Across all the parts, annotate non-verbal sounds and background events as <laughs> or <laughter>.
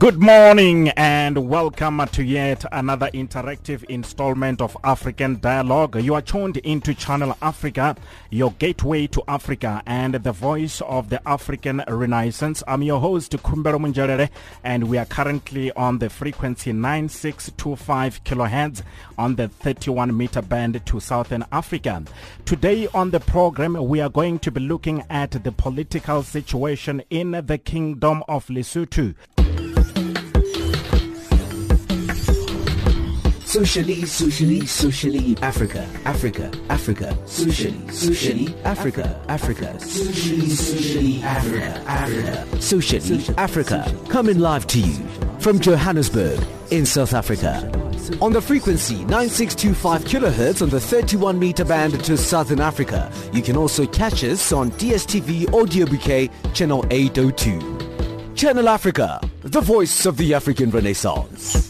Good morning and welcome to yet another interactive installment of African Dialogue. You are tuned into Channel Africa, your gateway to Africa and the voice of the African Renaissance. I'm your host, Kumbero Munjarere, and we are currently on the frequency 9625 kilohertz on the 31 meter band to Southern Africa. Today on the program, we are going to be looking at the political situation in the Kingdom of Lesotho. Socially, socially, socially, Africa, Africa, Africa, socially, socially, Africa, Africa, socially, socially, Africa, Africa, socially, Africa, coming live to you from Johannesburg in South Africa. On the frequency 9625 kilohertz on the 31 meter band to Southern Africa. You can also catch us on DSTV Audio Bouquet channel 802. Channel Africa, the voice of the African Renaissance.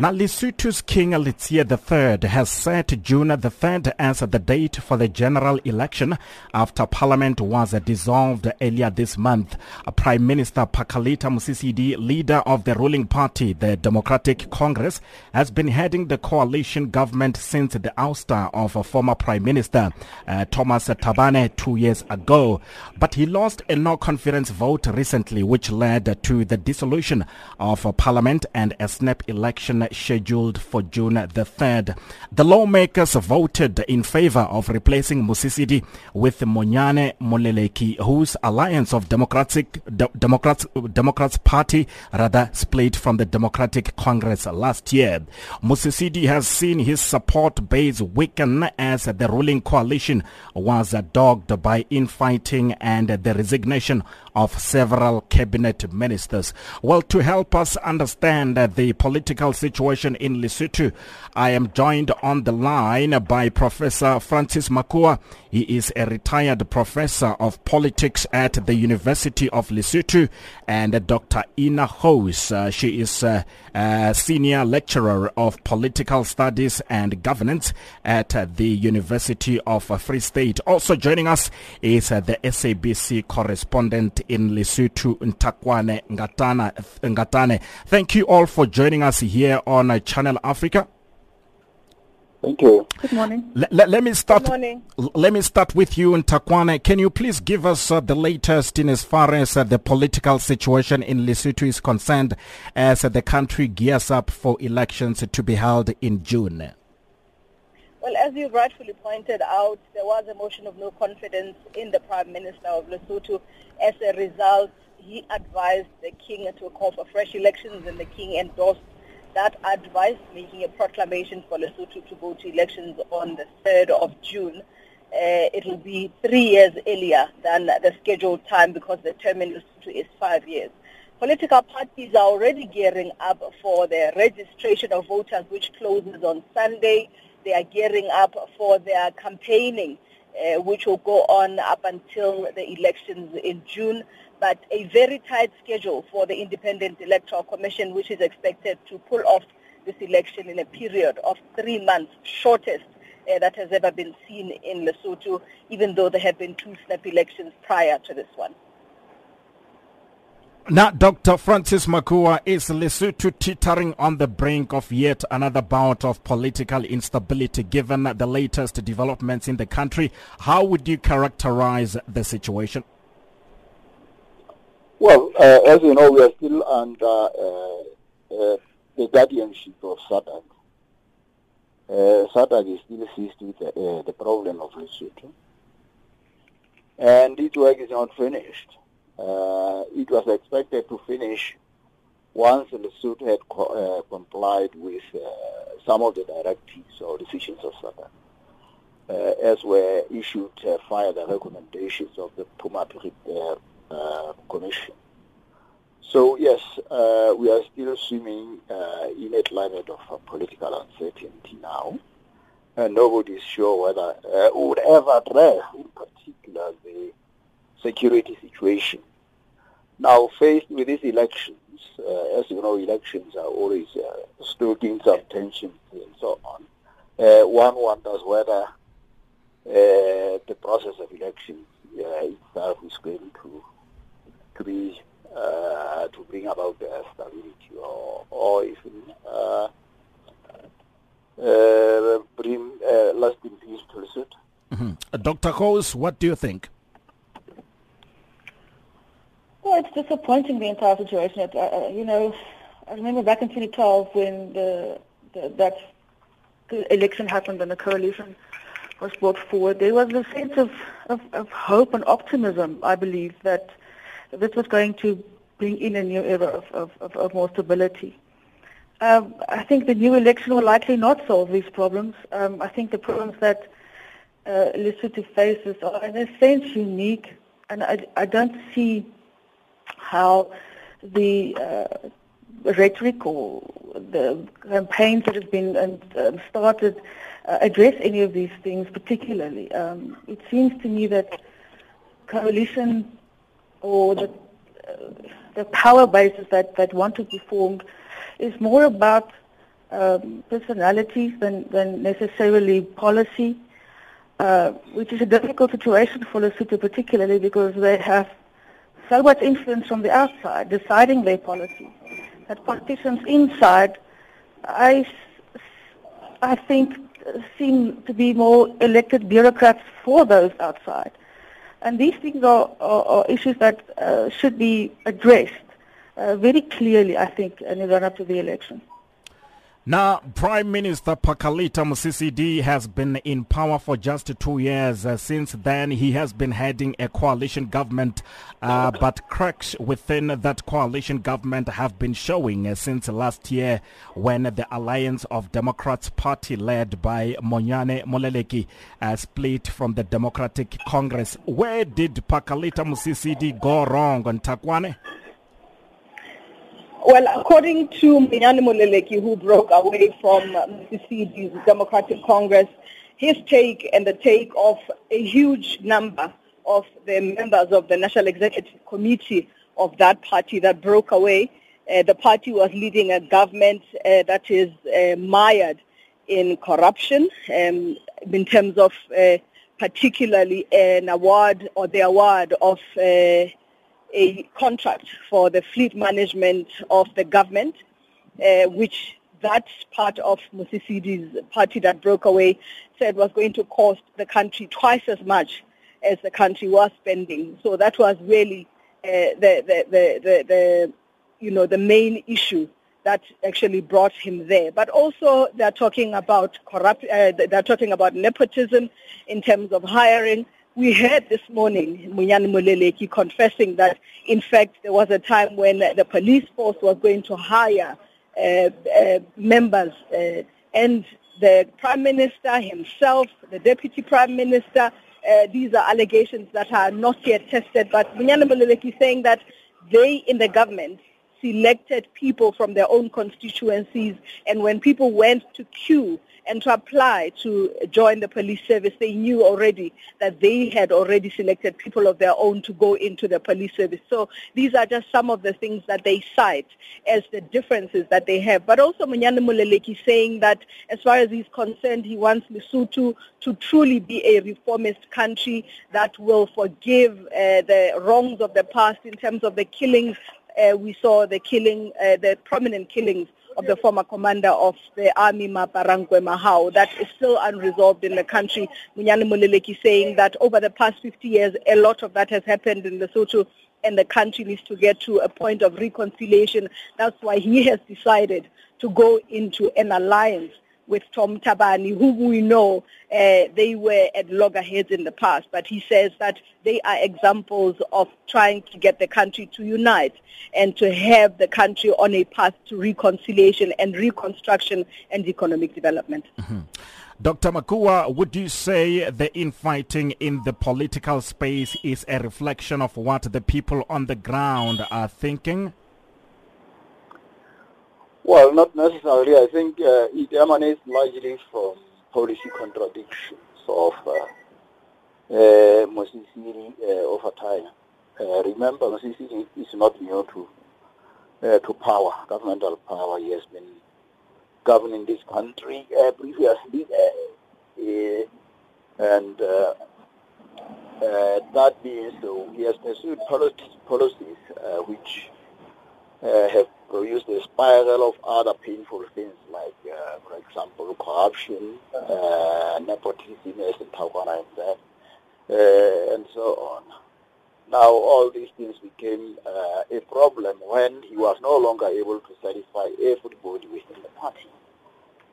Now, Lesotho's King Letsie III has set June the 3rd as the date for the general election after Parliament was dissolved earlier this month. Prime Minister Pakalitha Mosisili, leader of the ruling party, the Democratic Congress, has been heading the coalition government since the ouster of former Prime Minister uh, Thomas Thabane two years ago. But he lost a no-confidence vote recently, which led to the dissolution of Parliament and a snap election scheduled for June the 3rd. The lawmakers voted in favor of replacing Mosisili with Monyane Moleleki, whose alliance of Democratic De- Democrats Democrats Party rather split from the Democratic Congress last year. Mosisili has seen his support base weaken as the ruling coalition was dogged by infighting and the resignation of several cabinet ministers. Well, to help us understand the political situation in Lesotho, I am joined on the line by Professor Francis Makoa. He is a retired professor of politics at the University of Lesotho, and Dr. Ina Gouws. Uh, she is uh, senior lecturer of political studies and governance at the University of Free State. Also joining us is the SABC correspondent in Lesotho, Nthakoana Ngatana, Ngatane. Thank you all for joining us here on Channel Africa. Thank you. Good morning. Let, let, let me start. Good morning. l- Let me start with you, Nthakoana. Can you please give us uh, the latest in as far as uh, the political situation in Lesotho is concerned, as uh, the country gears up for elections to be held in June? Well, as you rightfully pointed out, there was a motion of no confidence in the Prime Minister of Lesotho. As a result, he advised the King to call for fresh elections, and the King endorsed that advice, making a proclamation for Lesotho to go to elections on the 3rd of June. Uh, it will be three years earlier than the scheduled time because the term in Lesotho is five years. Political parties are already gearing up for the registration of voters, which closes on Sunday. They are gearing up for their campaigning, uh, which will go on up until the elections in June. But a very tight schedule for the Independent Electoral Commission, which is expected to pull off this election in a period of three months, shortest uh, that has ever been seen in Lesotho, even though there have been two snap elections prior to this one. Now, Dr. Francis Makoa, is Lesotho teetering on the brink of yet another bout of political instability given the latest developments in the country? How would you characterize the situation? Well, uh, as you know, we are still under uh, uh, the guardianship of SADC. Uh, SADC is still seized with the, uh, the problem of Lesotho. And this work is not finished. Uh, it was expected to finish once Lesotho had co- uh, complied with some of the directives or decisions of SADC, as were issued via the recommendations of the Puma uh, Commission. So yes, we are still swimming in a climate of political uncertainty now, and nobody is sure whether uh, would ever address, in particular, the security situation now, faced with these elections, uh, as you know, elections are always uh, stoking some tension and so on. Uh, one wonders whether uh, the process of elections uh, itself is going to to uh, to bring about the stability or or even bring lasting peace to Lesotho. Mm-hmm. Dr. Gouws, what do you think? Well, it's disappointing the entire situation. It, uh, uh you know, I remember back in 2012 when the, the that the election happened and the coalition was brought forward. There was a sense of, of, of hope and optimism, I believe, that this was going to bring in a new era of, of, of, of more stability. Um, I think the new election will likely not solve these problems. Um, I think the problems that uh, Lesotho faces are in a sense unique, and I, I don't see how the uh, rhetoric or the campaigns that have been um, started uh, address any of these things particularly. Um, it seems to me that coalition or the, uh, the power bases that, that want to be formed is more about um, personalities than, than necessarily policy, uh, which is a difficult situation for Lesotho particularly because they have so much influence from the outside deciding their policy that politicians inside, I, I think, seem to be more elected bureaucrats for those outside. And these things are, are, are issues that uh, should be addressed uh, very clearly, I think, in the run-up to the election. Now, Prime Minister Pakalitha Mosisili has been in power for just two years. Uh, since then, he has been heading a coalition government, uh, but cracks within that coalition government have been showing uh, since last year when the Alliance of Democrats Party led by Monyane Moleleki uh, split from the Democratic Congress. Where did Pakalitha Mosisili go wrong Nthakoana? Well, according to Monyane Moleleki, who broke away from Mosisili's Democratic Congress, his take and the take of a huge number of the members of the National Executive Committee of that party that broke away. Uh, the party was leading a government uh, that is uh, mired in corruption um, in terms of uh, particularly an award or the award of uh, a contract for the fleet management of the government, uh, which that part of Mosisili's party that broke away said was going to cost the country twice as much as the country was spending. So that was really uh, the, the, the, the, the, you know, the main issue that actually brought him there. But also they're talking about corrupt, uh, they're talking about nepotism in terms of hiring we heard this morning Monyane Moleleki confessing that, in fact, there was a time when the police force was going to hire uh, uh, members uh, and the Prime Minister himself, the Deputy Prime Minister, uh, these are allegations that are not yet tested, but Monyane Moleleki is saying that they in the government selected people from their own constituencies and when people went to queue and to apply to join the police service, they knew already that they had already selected people of their own to go into the police service. So these are just some of the things that they cite as the differences that they have. But also Monyane Moleleki saying that as far as he's concerned, he wants Lesotho to truly be a reformist country that will forgive uh, the wrongs of the past in terms of the killings uh, we saw the killing, uh, the prominent killings of the former commander of the army, Maaparankoe Mahao. That is still unresolved in the country. Monyane Moleleki saying that over the past 50 years, a lot of that has happened in Lesotho and the country needs to get to a point of reconciliation. That's why he has decided to go into an alliance with Tom Thabane, who we know uh, they were at loggerheads in the past, but he says that they are examples of trying to get the country to unite and to have the country on a path to reconciliation and reconstruction and economic development. Mm-hmm. Dr. Makua, would you say the infighting in the political space is a reflection of what the people on the ground are thinking? Well, not necessarily. I think uh, it emanates largely from policy contradictions of uh, uh, uh, over time. Uh, remember, Mosisili is not new to uh, to power, governmental power. He has been governing this country uh, previously, and that means so he has pursued policies, policies which have produced a spiral of other painful things like, uh, for example, corruption, uh, nepotism, Taukwana and uh, and so on. Now, all these things became uh, a problem when he was no longer able to satisfy everybody within the party.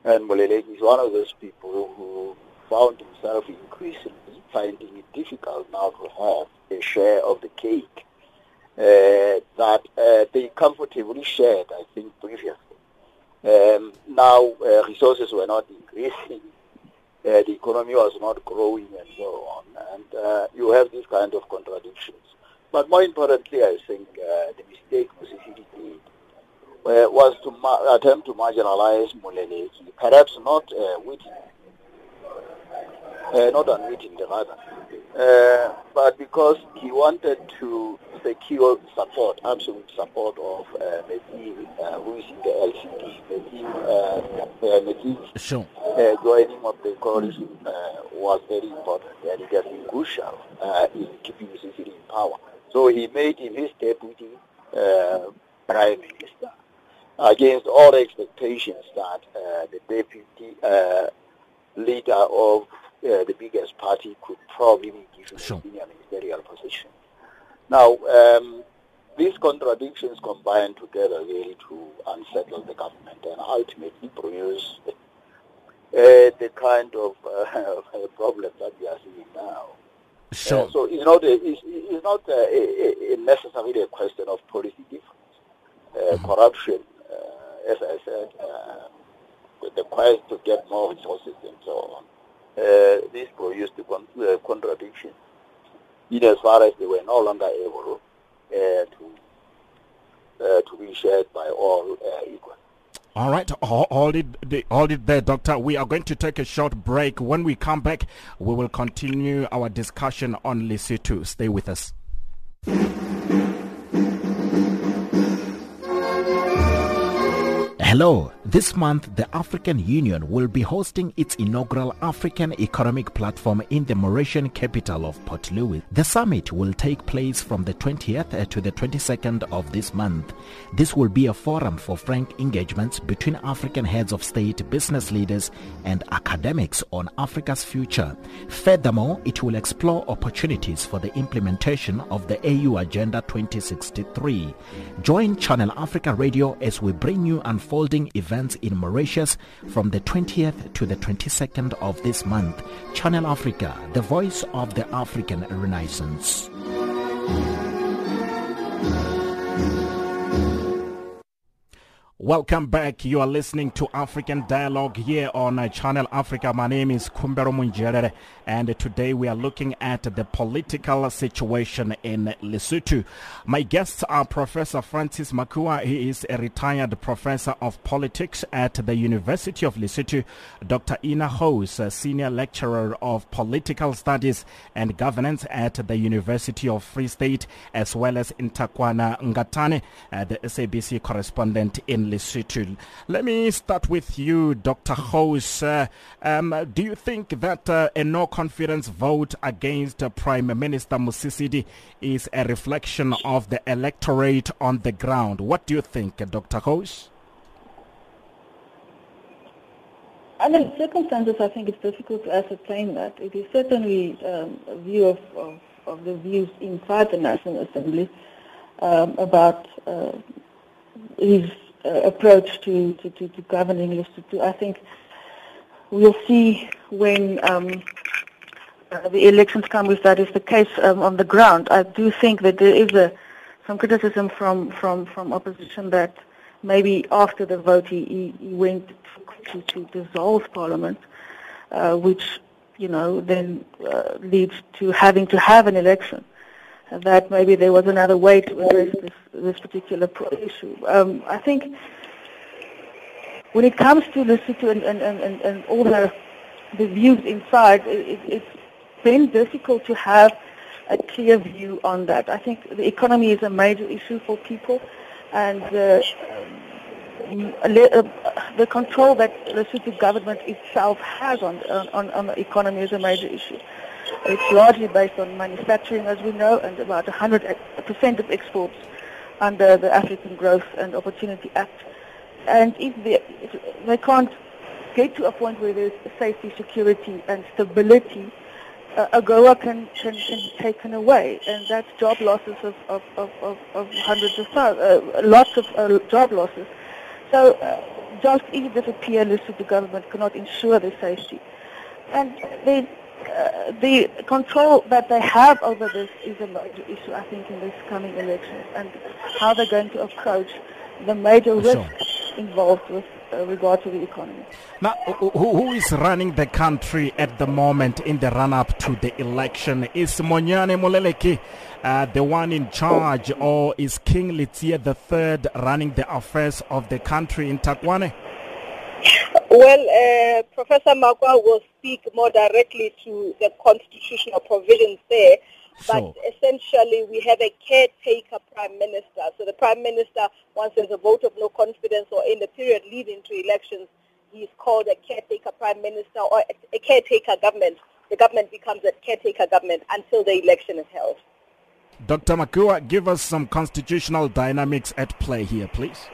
And Moleleki is one of those people who found himself increasingly finding it difficult now to have a share of the cake that uh, they comfortably shared, I think, previously. Um, now uh, resources were not increasing, <laughs> uh, the economy was not growing, and so on. And uh, you have these kind of contradictions. But more importantly, I think uh, the mistake Musisi did was to ma- attempt to marginalize Moleleki, perhaps not wittingly, not unwittingly rather, but because he wanted to secure support, absolute support of uh, uh, who is in the LCD, Metsing, uh, uh, sure. uh, joining of the coalition uh, was very important and it has been crucial uh, in keeping Sisili in power. So he made him his deputy uh, prime minister against all expectations that uh, the deputy uh, leader of uh, the biggest party could probably be given sure. a senior ministerial position. Now, um, these contradictions combine together really to unsettle the government and ultimately produce <laughs> uh, the kind of uh, <laughs> problem that we are seeing now. Sure. Uh, so it's not, a, it's, it's not a, a, a necessarily a question of policy difference. Uh, mm-hmm. Corruption, uh, as I said, uh, the quest to get more resources and so on. this produced the con- contradiction in as far as they were no longer able uh, to uh, to be shared by all uh, equally. All right, hold it, hold it there, Doctor. We are going to take a short break. When we come back, we will continue our discussion on Lesotho. Stay with us. Hello. This month, the African Union will be hosting its inaugural African Economic Platform in the Mauritian capital of Port Louis. The summit will take place from the 20th uh, to the 22nd of this month. This will be a forum for frank engagements between African heads of state, business leaders, and academics on Africa's future. Furthermore, it will explore opportunities for the implementation of the AU Agenda 2063. Join Channel Africa Radio as we bring you unfolding unfolding events in Mauritius from the 20th to the 22nd of this month. Channel Africa, the voice of the African Renaissance. Welcome back. You are listening to African Dialogue here on Channel Africa. My name is Kumbero Munjerere and today we are looking at the political situation in Lesotho. My guests are Professor Francis Makoa. He is a retired professor of politics at the University of Lesotho. Dr. Ina Gouws, senior lecturer of political studies and governance at the University of Free State, as well as Nthakoana Ngatane, uh, the SABC correspondent in Lesotho. Let me start with you, Dr. Gouws. Uh, um, do you think that uh, a no confidence vote against Prime Minister Mosisili is a reflection of the electorate on the ground? What do you think, Dr. Gouws? Under the circumstances, I think it's difficult to ascertain that. It is certainly um, a view of, of, of, the views inside the National Assembly um, about uh, his uh, approach to, to, to, to governing. I think we'll see when um, uh, the elections come if that is the case um, on the ground. I do think that there is a, some criticism from, from, from opposition that maybe after the vote he, he went to, to dissolve Parliament, uh, which you know then uh, leads to having to have an election. That maybe there was another way to address this, this particular issue. Um, I think when it comes to the situation and, and, and, and all the, the views inside, it, it's been difficult to have a clear view on that. I think the economy is a major issue for people, and uh, um, uh the control that the city government itself has on, on, on the economy is a major issue. It's largely based on manufacturing, as we know, and about 100% uh, of exports under the African Growth and Opportunity Act. And if they, if they can't get to a point where there's safety, security, and stability, uh, AGOA can, can, can be taken away, and that's job losses of, of, of, of, hundreds of thousands, uh, lots of uh, job losses. So uh, jobs even if the government cannot ensure their safety. And the, uh, the control that they have over this is a major issue, I think, in this coming election, and how they're going to approach the major risks involved with uh, regard to the economy. Now, who, who is running the country at the moment in the run-up to the election? Is Monyane Moleleki uh, the one in charge, or is King Letsie III running the affairs of the country Nthakoana? Well, uh, Professor Makoa will speak more directly to the constitutional provisions there, but sure. essentially we have a caretaker prime minister. So the prime minister, once there's a vote of no confidence or in the period leading to elections, he's called a caretaker prime minister or a caretaker government. The government becomes a caretaker government until the election is held. Dr. Makoa, give us some constitutional dynamics at play here, please.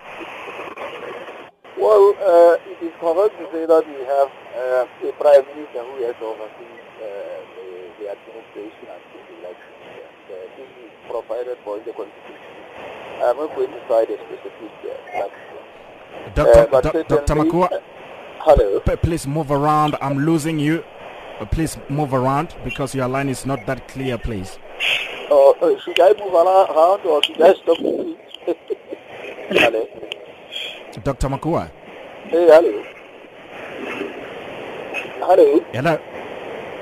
Well, uh, it is correct to say that we have uh, a prime minister who has overseen uh, the, the, administration until the election. And uh, this is provided for in the constitution. I'm not going to cite a specific uh, Dr. Uh, Dr. Makoa, uh, hello. P- please move around. I'm losing you. please move around because your line is not that clear, please. Oh, uh, should I move around or should I stop <laughs> hello. Dr. Makoa. Hey, hello. Hello. Hello.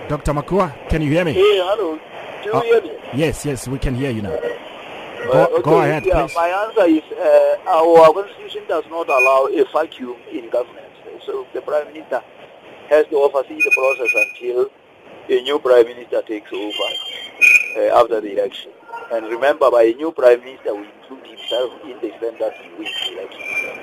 Dr. Makoa, can you hear me? Hey, hello. Do you uh, hear me? Yes, yes, we can hear you now. Go, uh, okay, go ahead, yeah, please. My answer is uh, our constitution does not allow a vacuum in government. So the Prime Minister has to oversee the process until a new Prime Minister takes over uh, after the election. And remember, by a new Prime Minister, we include himself in the event that he wins the election.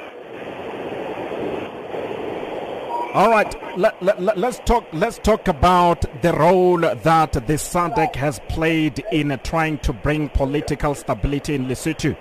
All right, let, let, let's talk. Let's talk about the role that the SADC has played in trying to bring political stability in Lesotho.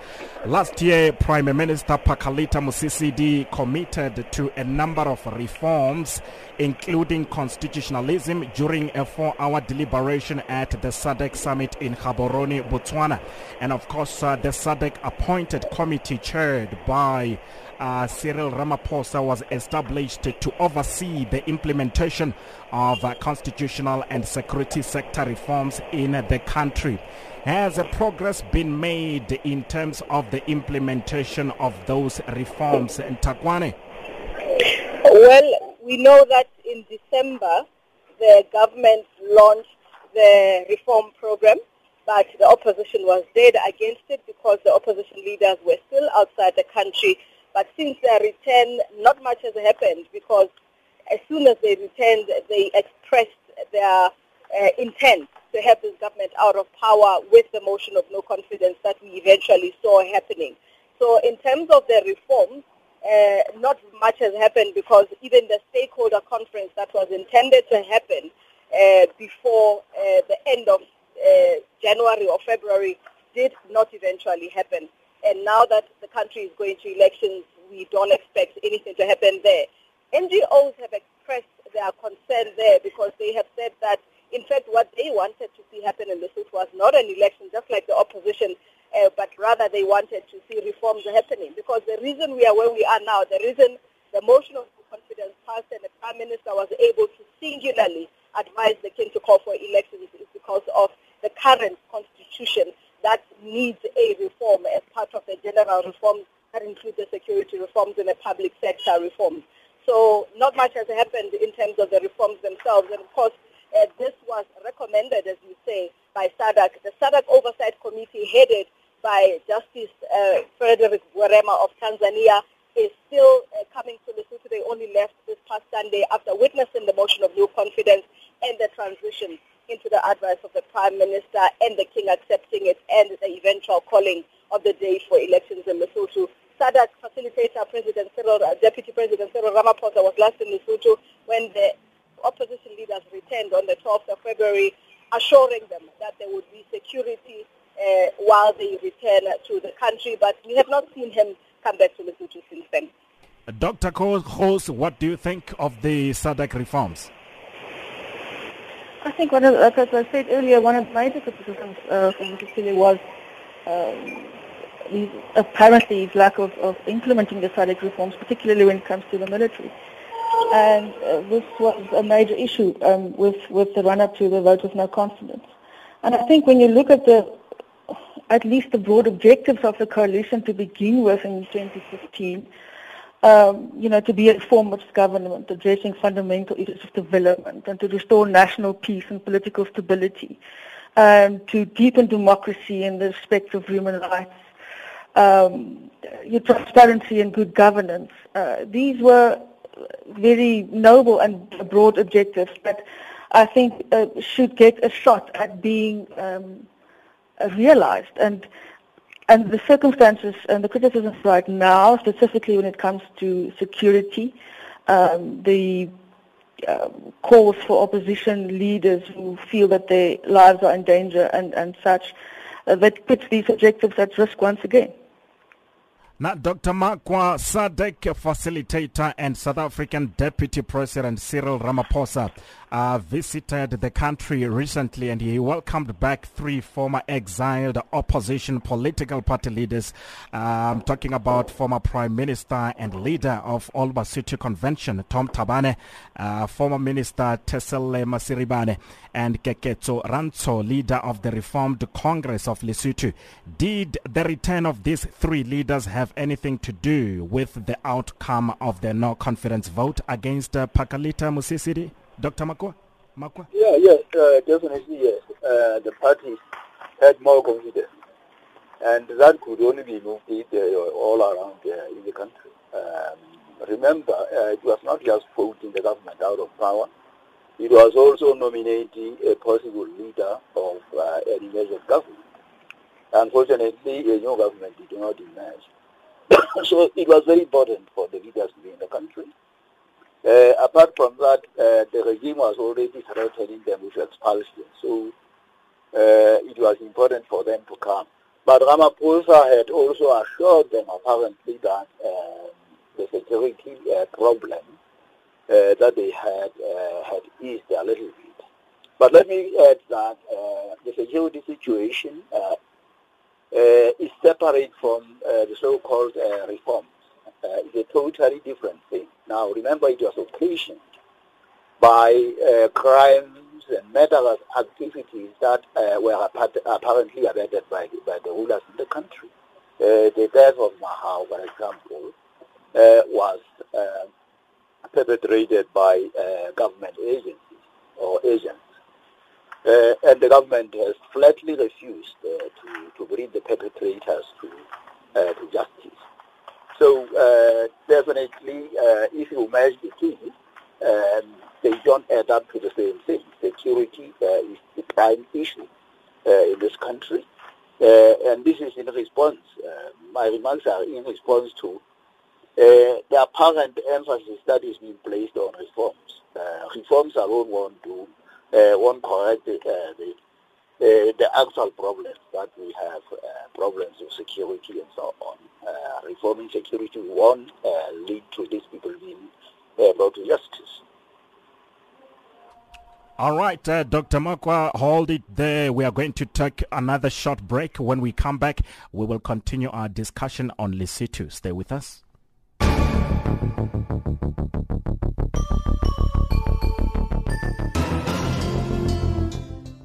Last year, Prime Minister Pakalitha Mosisili committed to a number of reforms, including constitutionalism, during a four-hour deliberation at the SADC summit in Gaborone, Botswana, and of course, uh, the SADC appointed committee chaired by uh, Cyril Ramaphosa was established to oversee the implementation of uh, constitutional and security sector reforms in the country. Has progress been made in terms of the implementation of those reforms Nthakoana? Well, we know that in December the government launched the reform program, but the opposition was dead against it because the opposition leaders were still outside the country but since their return, not much has happened because as soon as they returned, they expressed their uh, intent to have this government out of power with the motion of no confidence that we eventually saw happening. So in terms of the reforms, uh, not much has happened because even the stakeholder conference that was intended to happen uh, before uh, the end of uh, January or February did not eventually happen. And now that the country is going to elections, we don't expect anything to happen there. NGOs have expressed their concern there because they have said that, in fact, what they wanted to see happen in Lesotho was not an election, just like the opposition, uh, but rather they wanted to see reforms happening. Because the reason we are where we are now, the reason the motion of confidence passed and the Prime Minister was able to singularly advise the king to call for elections is because of the current constitution that needs a reform as part of the general reforms that include the security reforms and the public sector reforms. So not much has happened in terms of the reforms themselves. And of course, uh, this was recommended, as you say, by SADC. The SADC Oversight Committee, headed by Justice uh, Frederick Werema of Tanzania, is still uh, coming to Lesotho. They only left this past Sunday after witnessing the motion of no confidence and the transition into the advice of Prime Minister and the King accepting it and the eventual calling of the day for elections in Lesotho. SADC facilitator President Cyril, uh, Deputy President Cyril Ramaphosa was last in Lesotho when the opposition leaders returned on the 12th of February, assuring them that there would be security uh, while they return to the country. But we have not seen him come back to Lesotho since then. Dr. Gouws, what do you think of the SADC reforms? I think one of, as I said earlier, one of the major criticisms uh, from Mr. was um, apparently lack of, of implementing the SADC reforms, particularly when it comes to the military. And uh, this was a major issue um, with, with the run-up to the vote of no confidence. And I think when you look at the, at least the broad objectives of the coalition to begin with in 2015, um, you know, to be a reformist government, addressing fundamental issues of development and to restore national peace and political stability, um, to deepen democracy and the respect of human rights, um, transparency and good governance. Uh, these were very noble and broad objectives, but I think uh, should get a shot at being um, realized. And and the circumstances and the criticisms right now, specifically when it comes to security, um, the uh, calls for opposition leaders who feel that their lives are in danger and, and such, uh, that puts these objectives at risk once again. Now, Dr. Makoa SADC facilitator and South African Deputy President Cyril Ramaphosa uh, visited the country recently and he welcomed back three former exiled opposition political party leaders. I'm um, talking about former Prime Minister and leader of All Basotho Convention, Tom Thabane, uh, former Minister Thesele Maseribane, and Keketso Rantsho, leader of the Reformed Congress of Lesotho. Did the return of these three leaders have anything to do with the outcome of the no confidence vote against uh, Pakalitha Musisiri? Dr. Makoa? Makoa? Yeah, yes, uh, definitely yes. Uh, the party had more confidence. And that could only be moved uh, all around uh, in the country. Um, remember, uh, it was not just voting the government out of power. It was also nominating a possible leader of uh, an government. Unfortunately, a new government did not emerge. <coughs> so it was very important for the leaders to be in the country. Uh, apart from that, uh, the regime was already threatening them with expulsion, so uh, it was important for them to come. But Ramaphosa had also assured them, apparently, that um, the security uh, problem uh, that they had uh, had eased a little bit. But let me add that the security situation is separate from the so-called reforms. it's a totally different thing. Now, remember, it was occasioned by uh, crimes and murderous activities that uh, were apparently abetted by the, by the rulers in the country. Uh, the death of Mahao, for example, uh, was uh, perpetrated by uh, government agencies or agents. and the government has flatly refused to, to bring the perpetrators to, to justice. So uh, definitely, uh, if you match the two, um, they don't add up to the same thing. Security uh, is the prime issue uh, in this country, uh, and this is in response. Uh, my remarks are in response to the apparent emphasis that is being placed on reforms. Reforms alone won't do, won't correct the, uh, the actual problems that we have, uh, problems of security and so on. reforming security won't lead to these people being brought to justice. All right, uh, Dr. Makoa, hold it there. We are going to take another short break. When we come back, we will continue our discussion on Lesotho. Stay with us.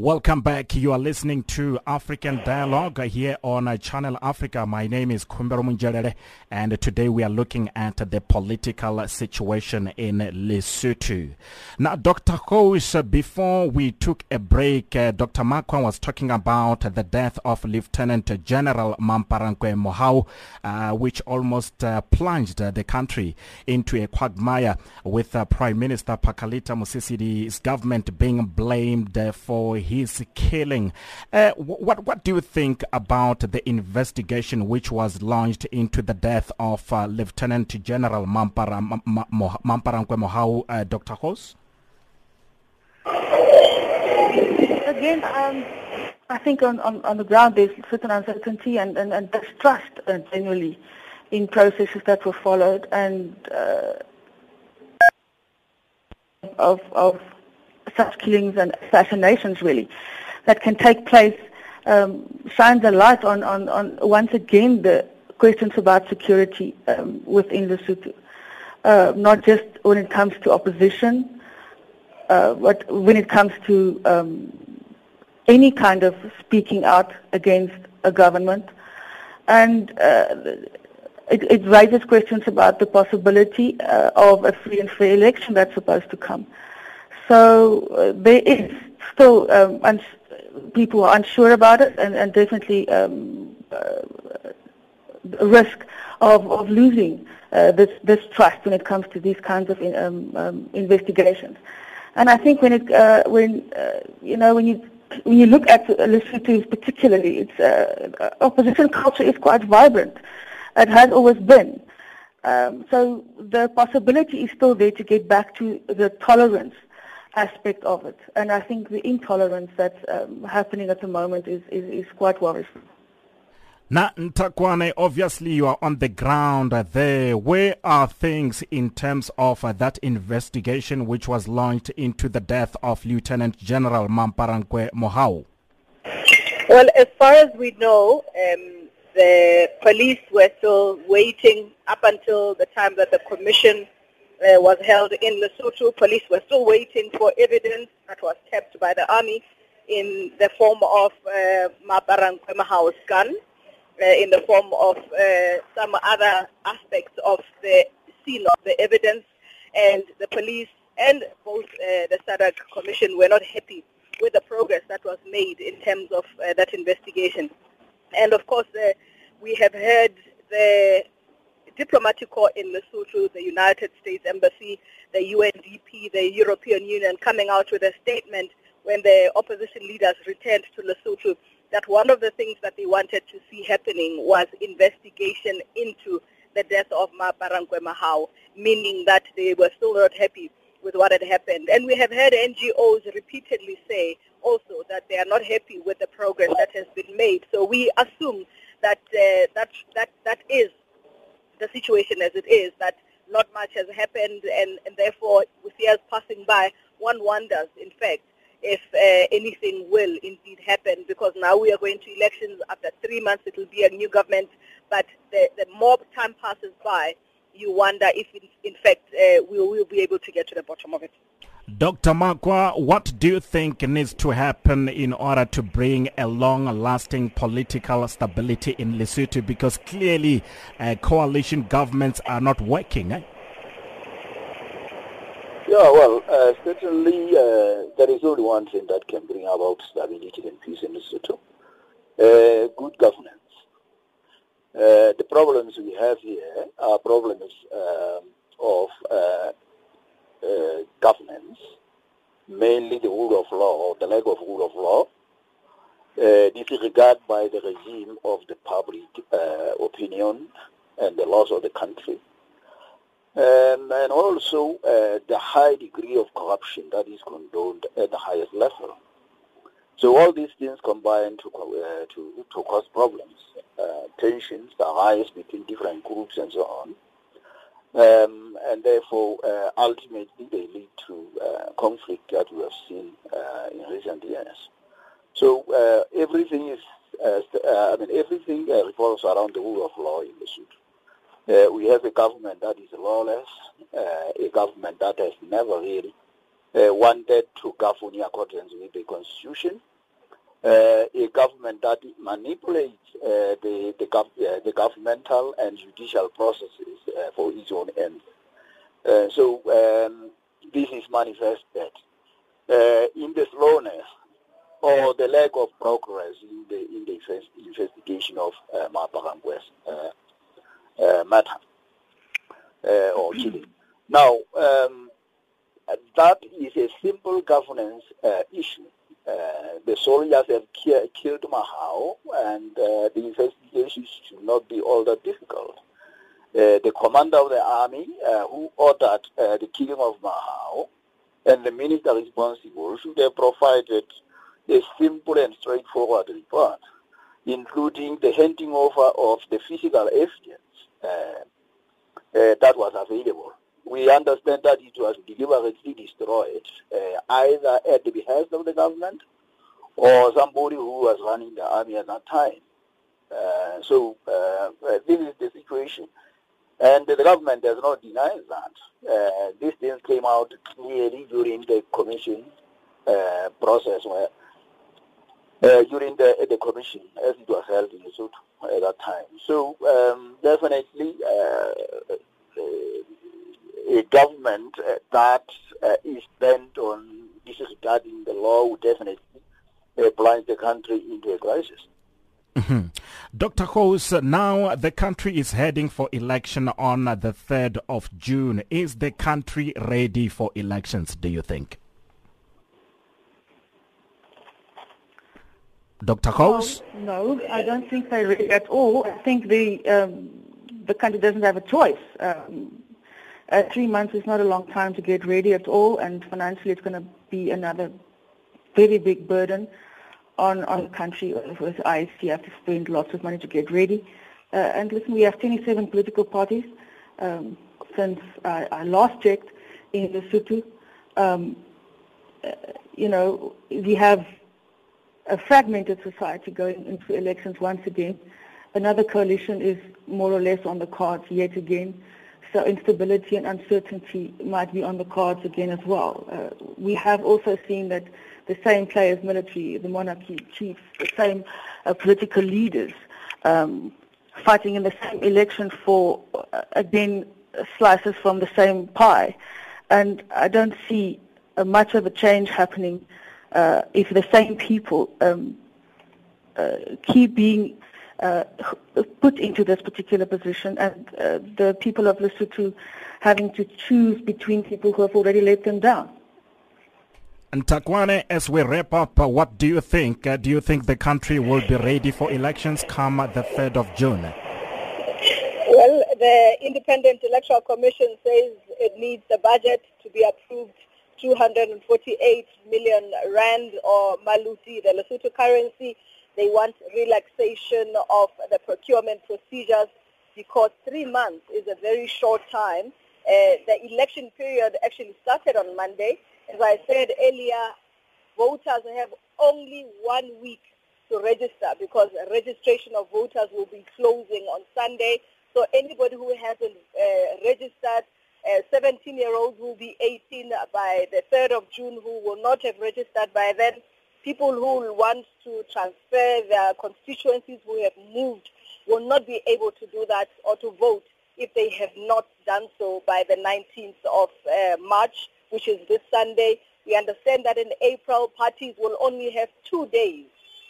Welcome back. You are listening to African Dialogue here on uh, Channel Africa. My name is Kumbero Munjerere, and today we are looking at the political situation in Lesotho. Now, Dr. Gouws, before we took a break, uh, Dr. Makwan was talking about the death of Lieutenant General Mamparangwe Mohau, uh, which almost uh, plunged the country into a quagmire with uh, Prime Minister Pakalitha Mosisi's government being blamed for his killing. Uh, what what do you think about the investigation which was launched into the death of uh, Lieutenant General Mampara, Mamparankwe Mohau, uh, Dr. Gouws? Again, um, I think on, on, on the ground there's certain uncertainty and, and, and distrust uh, generally in processes that were followed and uh, of, of such killings and assassinations really that can take place um, shines a light on, on, on once again the questions about security um, within Lesotho. Uh, not just when it comes to opposition, uh, but when it comes to um, any kind of speaking out against a government. And uh, it, it, raises questions about the possibility uh, of a free and fair election that's supposed to come. So uh, there is still um, people are unsure about it and, and definitely um, uh, risk of, of losing uh, this, this trust when it comes to these kinds of in, um, um investigations. And I think when it uh, when uh, you know when you when you look at Lesotho particularly, its uh, opposition culture is quite vibrant. It has always been. Um, so the possibility is still there to get back to the tolerance aspect of it. And I think the intolerance that's um, happening at the moment is, is, is quite worrisome. Now, Nthakoana, obviously you are on the ground there. Where are things in terms of uh, that investigation which was launched into the death of Lieutenant General Mamparankwe Mohau? Well, as far as we know, um, the police were still waiting up until the time that the commission uh, was held in Lesotho. Police were still waiting for evidence that was kept by the army in the form of uh, gun, uh, in the form of uh, some other aspects of the scene of the evidence, and the police and both uh, the SADC Commission were not happy with the progress that was made in terms of uh, that investigation. And of course, uh, we have heard the diplomatic corps in Lesotho, the United States Embassy, the UNDP, the European Union coming out with a statement when the opposition leaders returned to Lesotho that one of the things that they wanted to see happening was investigation into the death of Ma Barangwe Mahau, meaning that they were still not happy with what had happened. And we have heard NGOs repeatedly say also that they are not happy with the progress that has been made. So we assume that uh, that that that is the situation as it is, that not much has happened and, and therefore with years passing by, one wonders, in fact, if uh, anything will indeed happen because now we are going to elections. After three months, it will be a new government. But the, the more time passes by, you wonder if, in, in fact, uh, we will be able to get to the bottom of it. Dr. Makoa, what do you think needs to happen in order to bring a long-lasting political stability in Lesotho? Because clearly uh, coalition governments are not working. Eh? Yeah, well, uh, certainly uh, there is only one thing that can bring about stability and peace in Lesotho. Uh, good governance. Uh, the problems we have here are problems um, of uh, uh, governance, mainly the rule of law, or the lack of rule of law, disregard by the regime of the public opinion and the laws of the country um, and also uh, the high degree of corruption that is condoned at the highest level. So all these things combine to, uh, to, to cause problems. Uh, tensions arise between different groups and so on. Um, and therefore, uh, ultimately, they lead to uh, conflict that we have seen uh, in recent years. So everything is, I mean, everything revolves around the rule of law in the. Uh, we have a government that is lawless, uh, a government that has never really uh, wanted to govern in accordance with the constitution, uh, a government that manipulates uh, the, the, gov- uh, the, governmental and judicial processes for its own ends. so um, this is manifested in the slowness or the lack of progress in the in the investigation of uh, uh, uh, matter uh, or killing. Now, um, that is a simple governance uh, issue. Uh, the soldiers have ki- killed Mahao, and uh, the investigation should not be all that difficult. Uh, the commander of the army who ordered the killing of Mahao and the minister responsible should have provided a simple and straightforward report, including the handing over of the physical evidence uh, uh, that was available. We understand that it was deliberately destroyed, uh, either at the behest of the government or somebody who was running the army at that time. Uh, so uh, this is the situation. And the government does not deny that. Uh, these things came out clearly during the commission process where uh, during the, the commission as it was held in Lesotho at that time. So um, definitely uh, uh a government uh, that uh, is bent on disregarding the law would definitely plunge the country into a crisis. Mm-hmm. Dr. Gouws, now the country is heading for election on the 3rd of June. Is the country ready for elections, do you think? Dr. Gouws? No, no, I don't think they're ready at all. I think the um, the country doesn't have a choice. Um, uh, three months is not a long time to get ready at all, and financially it's going to be another very big burden on on country. With have to spend lots of money to get ready. Uh, and listen, we have 27 political parties um, since I, I, last checked in Lesotho. Um, uh, you know, we have a fragmented society going into elections once again. Another coalition is more or less on the cards yet again. So instability and uncertainty might be on the cards again as well. Uh, we have also seen that the same players, military, the monarchy chiefs, the same uh, political leaders um, fighting in the same election for, uh, again, slices from the same pie. And I don't see uh, much of a change happening uh, if the same people um, uh, keep being uh, put into this particular position and the people of Lesotho having to choose between people who have already let them down. And Nthakoana, as we wrap up, uh, what do you think? Uh, do you think the country will be ready for elections come the 3rd of June? Well, the Independent Electoral Commission says it needs the budget to be approved 248 million rand or maluti, the Lesotho currency. They want relaxation of the procurement procedures because three months is a very short time. Uh, the election period actually started on Monday. As I said earlier, voters have only one week to register because registration of voters will be closing on Sunday. So anybody who hasn't uh, registered, 17-year-olds uh, will be 18 by the 3rd of June who will not have registered by then. People who want to transfer their constituencies who have moved will not be able to do that or to vote if they have not done so by the 19th of uh, March, which is this Sunday. We understand that in April, parties will only have two days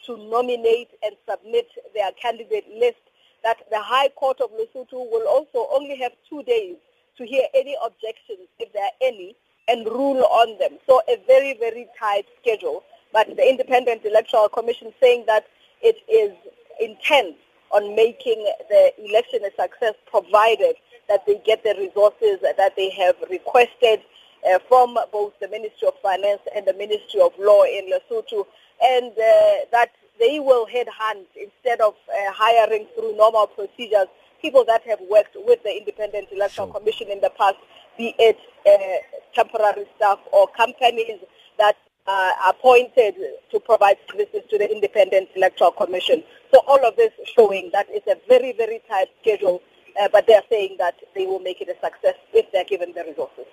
to nominate and submit their candidate list. That the High Court of Lesotho will also only have two days to hear any objections, if there are any, and rule on them. So a very, very tight schedule. But the Independent Electoral Commission saying that it is intent on making the election a success provided that they get the resources that they have requested uh, from both the Ministry of Finance and the Ministry of Law in Lesotho and uh, that they will headhunt instead of uh, hiring through normal procedures people that have worked with the Independent Electoral sure. Commission in the past, be it uh, temporary staff or companies that are appointed to provide services to the Independent Electoral Commission. So all of this showing that it's a very, very tight schedule, uh, but they're saying that they will make it a success if they're given the resources.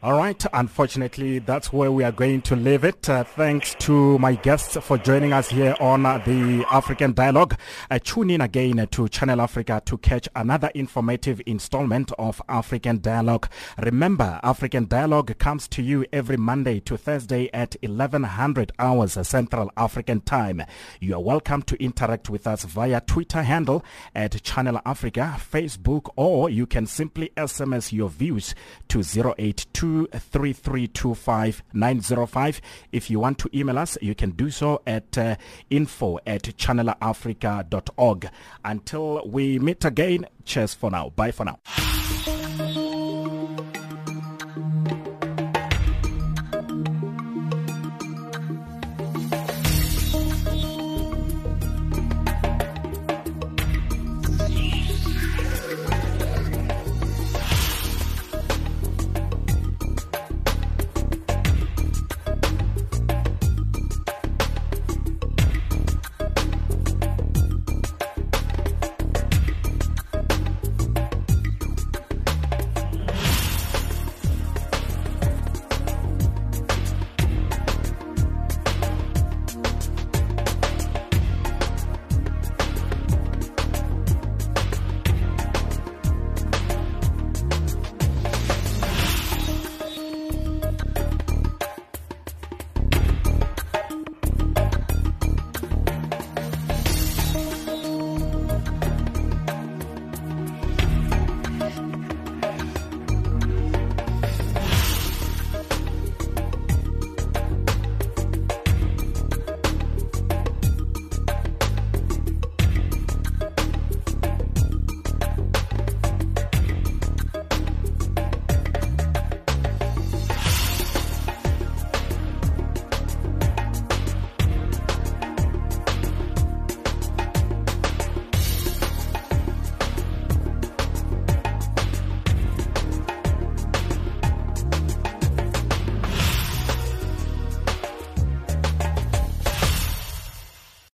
All right. Unfortunately, that's where we are going to leave it. Uh, thanks to my guests for joining us here on uh, the African Dialogue. Uh, tune in again to Channel Africa to catch another informative installment of African Dialogue. Remember, African Dialogue comes to you every Monday to Thursday at 1100 hours Central African Time. You are welcome to interact with us via Twitter handle at Channel Africa, Facebook, or you can simply SMS your views to 082 905. If you want to email us, you can do so at uh, info at channelafrica.org. Until we meet again, cheers for now. Bye for now.